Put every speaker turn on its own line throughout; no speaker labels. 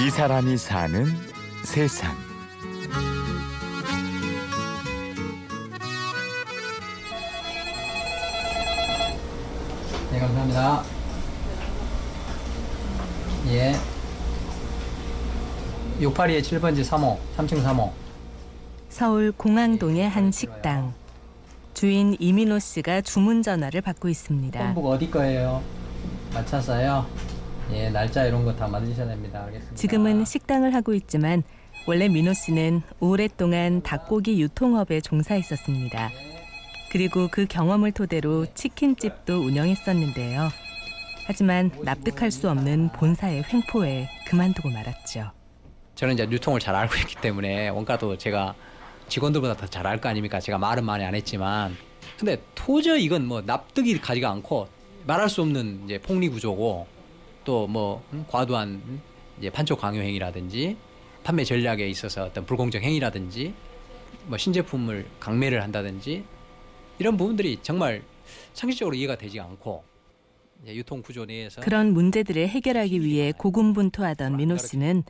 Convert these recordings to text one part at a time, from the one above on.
이 사람이 사는 세상.
네, 감사합니다. 예. 682의 7번지 3호, 3층 3호.
서울 공항동의 한 식당. 주인 이민호 씨가 주문 전화를 받고 있습니다.
폰북 어디 거예요? 맞췄어요? 예, 날짜 이런 거 다 맞으셔야 됩니다. 알겠습니다.
지금은 식당을 하고 있지만 원래 민호 씨는 오랫동안 닭고기 유통업에 종사했었습니다. 그리고 그 경험을 토대로 치킨집도 운영했었는데요. 하지만 납득할 수 없는 본사의 횡포에 그만두고 말았죠.
저는 이제 유통을 잘 알고 있기 때문에 원가도 제가 직원들보다 더 잘 알 거 아닙니까? 제가 말은 많이 안 했지만 근데 도저히 이건 뭐 납득이 가지가 않고 말할 수 없는 이제 폭리 구조고 또뭐 과도한 음, 이제 판촉 강요 행위라든지 판매 전략에 있어서 어떤 불공정 행위라든지 뭐 신제품을 강매를 한다든지 이런 부분들이 정말 상식적으로 이해가 되지 않고 유통 구조 내에서
그런 문제들을 해결하기 위해 고군분투하던 민호 씨는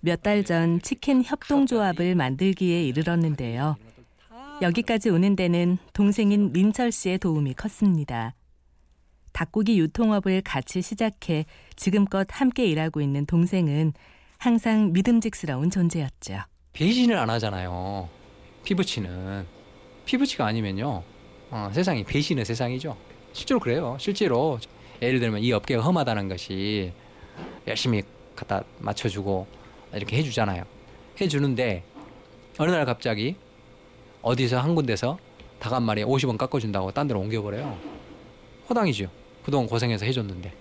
몇 달 전 치킨 협동조합을 만들기에 이르렀는데요. 여기까지 오는 데는 동생인 민철 씨의 도움이 컸습니다. 닭고기 유통업을 같이 시작해 지금껏 함께 일하고 있는 동생은 항상 믿음직스러운 존재였죠.
배신을 안 하잖아요. 피부치는 피부치가 아니면요 어, 세상이 배신의 세상이죠. 실제로 그래요. 실제로 예를 들면 이 업계가 험하다는 것이 열심히 갖다 맞춰주고 이렇게 해주잖아요. 해주는데 어느 날 갑자기 어디서 한 군데서 닭 한 마리에 50원 깎아준다고 딴 데로 옮겨버려요. 허당이죠. 그동안 고생해서 해줬는데.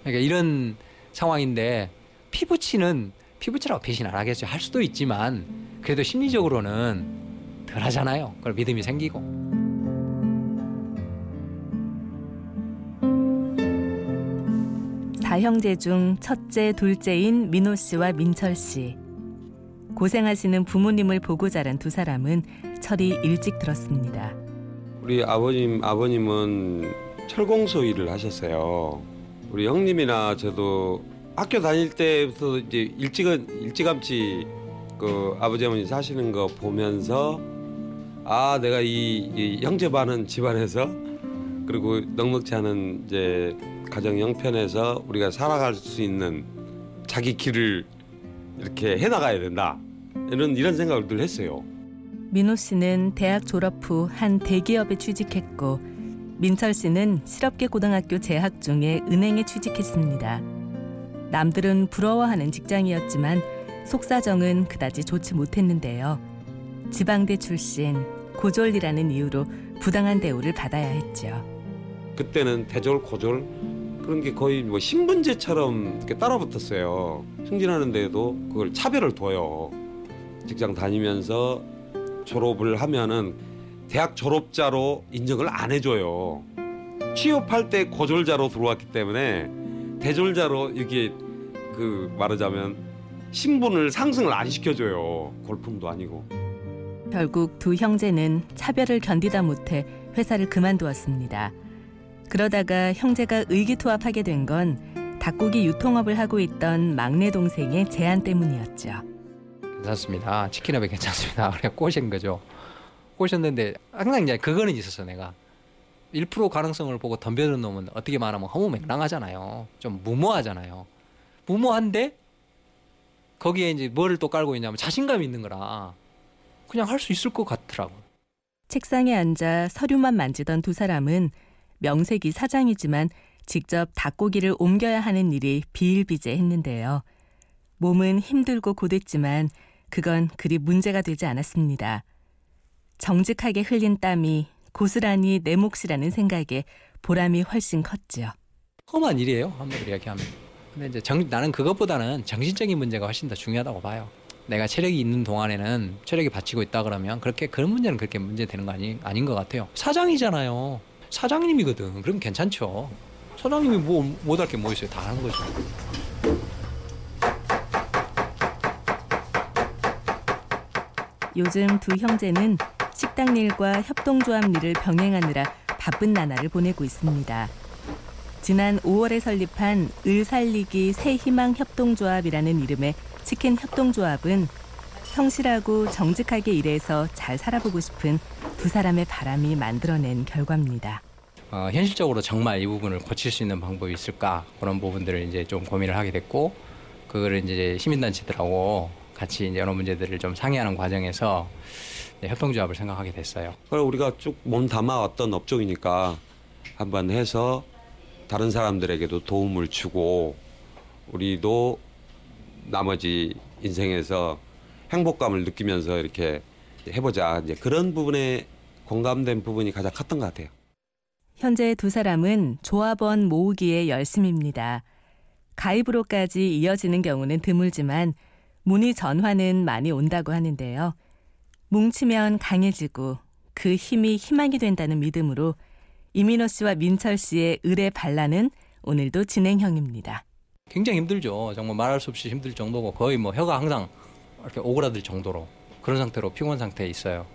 그러니까 이런 상황인데 피부치는 피부치라고 배신 안 하겠죠. 할 수도 있지만 그래도 심리적으로는 덜 하잖아요. 그걸 믿음이 생기고.
사형제 중 첫째, 둘째인 민호 씨와 민철 씨. 고생하시는 부모님을 보고 자란 두 사람은 철이 일찍 들었습니다.
우리 아버님 아버님은 철공소 일을 하셨어요. 우리 형님이나 저도 학교 다닐 때부터 이제 일찍은 일찌감치 그 아버지 어머니 사시는 거 보면서 아 내가 이, 이 형제 많은 집안에서 그리고 넉넉지 않은 이제 가정 형편에서 우리가 살아갈 수 있는 자기 길을 이렇게 해나가야 된다 이런 이런 생각을 늘 했어요.
민호 씨는 대학 졸업 후 한 대기업에 취직했고 민철 씨는 실업계 고등학교 재학 중에 은행에 취직했습니다. 남들은 부러워하는 직장이었지만 속사정은 그다지 좋지 못했는데요. 지방대 출신, 고졸이라는 이유로 부당한 대우를 받아야 했죠.
그때는 대졸 고졸 그런 게 거의 뭐 신분제처럼 이렇게 따라붙었어요. 승진하는데도 그걸 차별을 둬요. 직장 다니면서 졸업을 하면은 대학 졸업자로 인정을 안 해줘요. 취업할 때 고졸자로 들어왔기 때문에 대졸자로 이게 그 말하자면 신분을 상승을 안 시켜줘요. 골품도 아니고.
결국 두 형제는 차별을 견디다 못해 회사를 그만두었습니다. 그러다가 형제가 의기투합하게 된 건 닭고기 유통업을 하고 있던 막내 동생의 제안 때문이었죠.
괜찮습니다. 치킨업에 괜찮습니다. 그래 꼬신 거죠. 꼬셨는데 항상 이제 그거는 있었어 내가. 1% 가능성을 보고 덤벼든 놈은 어떻게 말하면 허무맹랑하잖아요. 좀 무모하잖아요. 무모한데 거기에 이제 뭐를 또 깔고 있냐면 자신감이 있는 거라 그냥 할 수 있을 것 같더라고.
책상에 앉아 서류만 만지던 두 사람은 명색이 사장이지만 직접 닭고기를 옮겨야 하는 일이 비일비재했는데요. 몸은 힘들고 고됐지만 그건 그리 문제가 되지 않았습니다. 정직하게 흘린 땀이 고스란히 내 몫이라는 생각에 보람이 훨씬 컸죠.
험한 일이에요. 한마디로 이야기하면. 근데 이제 정, 나는 그것보다는 정신적인 문제가 훨씬 더 중요하다고 봐요. 내가 체력이 있는 동안에는 체력이 받치고 있다 그러면 그렇게 그런 문제는 그렇게 문제 되는 거 아니, 아닌 것 같아요. 사장이잖아요. 사장님이거든. 그럼 괜찮죠. 사장님이 뭐 못할 게 뭐 있어요. 다 하는 거죠.
요즘 두 형제는 식당 일과 협동조합 일을 병행하느라 바쁜 나날을 보내고 있습니다. 지난 5월에 설립한 을 살리기 새희망 협동조합이라는 이름의 치킨 협동조합은 성실하고 정직하게 일해서 잘 살아보고 싶은 두 사람의 바람이 만들어낸 결과입니다.
어, 현실적으로 정말 이 부분을 고칠 수 있는 방법이 있을까 그런 부분들을 이제 좀 고민을 하게 됐고 그거를 이제 시민단체들하고 같이 이제 여러 문제들을 좀 상의하는 과정에서 네, 협동조합을 생각하게 됐어요.
그럼 우리가 쭉 몸 담아왔던 업종이니까 한번 해서 다른 사람들에게도 도움을 주고 우리도 나머지 인생에서 행복감을 느끼면서 이렇게 해보자 이제 그런 부분에 공감된 부분이 가장 컸던 것 같아요.
현재 두 사람은 조합원 모으기에 열심입니다. 가입으로까지 이어지는 경우는 드물지만 문의 전화는 많이 온다고 하는데요. 뭉치면 강해지고 그 힘이 희망이 된다는 믿음으로 이민호 씨와 민철 씨의 의뢰 반란은 오늘도 진행형입니다.
굉장히 힘들죠. 정말 말할 수 없이 힘들 정도고 거의 뭐 혀가 항상 이렇게 오그라들 정도로 그런 상태로 피곤 상태에 있어요.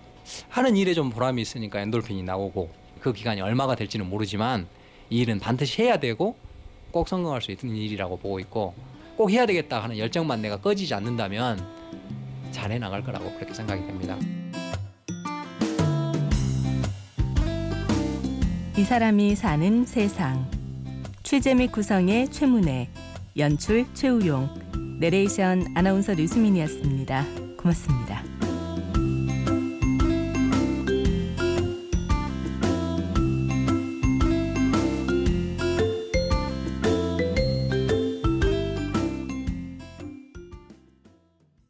하는 일에 좀 보람이 있으니까 엔돌핀이 나오고 그 기간이 얼마가 될지는 모르지만 이 일은 반드시 해야 되고 꼭 성공할 수 있는 일이라고 보고 있고 꼭 해야 되겠다 하는 열정만 내가 꺼지지 않는다면 잘 해 나갈 거라고 그렇게 생각이 됩니다.
이 사람이 사는 세상. 취재 및 구성의 최문혜, 연출 최우용, 내레이션 아나운서 류수민이었습니다. 고맙습니다.